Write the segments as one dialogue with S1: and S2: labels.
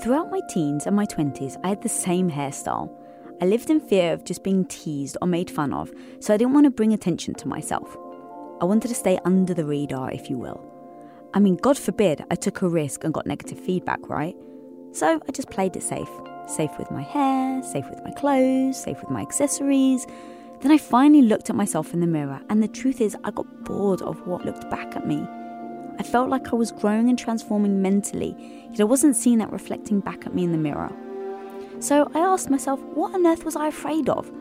S1: Throughout my teens and my 20s, I had the same hairstyle. I lived in fear of just being teased or made fun of, so I didn't want to bring attention to myself. I wanted to stay under the radar, if you will. I mean, God forbid I took a risk and got negative feedback, right? So I just played it safe. Safe with my hair, safe with my clothes, safe with my accessories. Then I finally looked at myself in the mirror, and the truth is, I got bored of what looked back at me. I felt like I was growing and transforming mentally, yet I wasn't seeing that reflecting back at me in the mirror. So I asked myself, what on earth was I afraid of?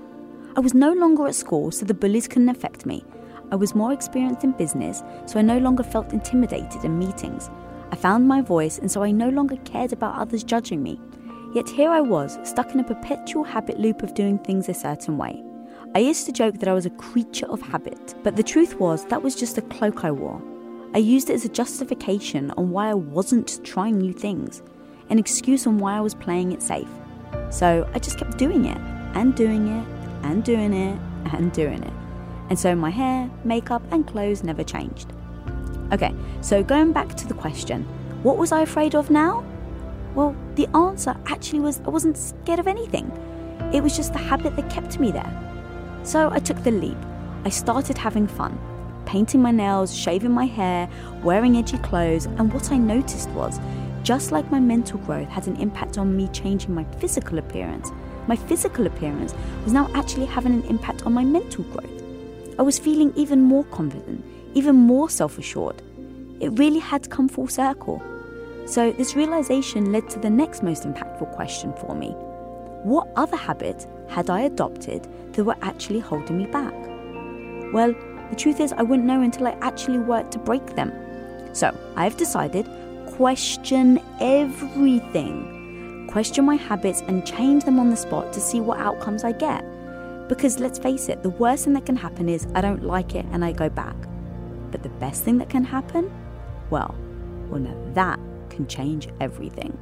S1: I was no longer at school, so the bullies couldn't affect me. I was more experienced in business, so I no longer felt intimidated in meetings. I found my voice, and so I no longer cared about others judging me. Yet here I was, stuck in a perpetual habit loop of doing things a certain way. I used to joke that I was a creature of habit, but the truth was that was just a cloak I wore. I used it as a justification on why I wasn't trying new things, an excuse on why I was playing it safe. So I just kept doing it and doing it and doing it and doing it. And so my hair, makeup, and clothes never changed. Okay, so going back to the question what was I afraid of now? Well, the answer actually was I wasn't scared of anything. It was just the habit that kept me there. So I took the leap. I started having fun, painting my nails, shaving my hair, wearing edgy clothes, and what I noticed was just like my mental growth had an impact on me changing my physical appearance, my physical appearance was now actually having an impact on my mental growth. I was feeling even more confident, even more self assured. It really had come full circle. So, this realization led to the next most impactful question for me What other habits had I adopted that were actually holding me back? Well, the truth is, I wouldn't know until I actually worked to break them. So, I have decided question everything. Question my habits and change them on the spot to see what outcomes I get. Because let's face it, the worst thing that can happen is I don't like it and I go back. But the best thing that can happen? Well, well, now that can change everything.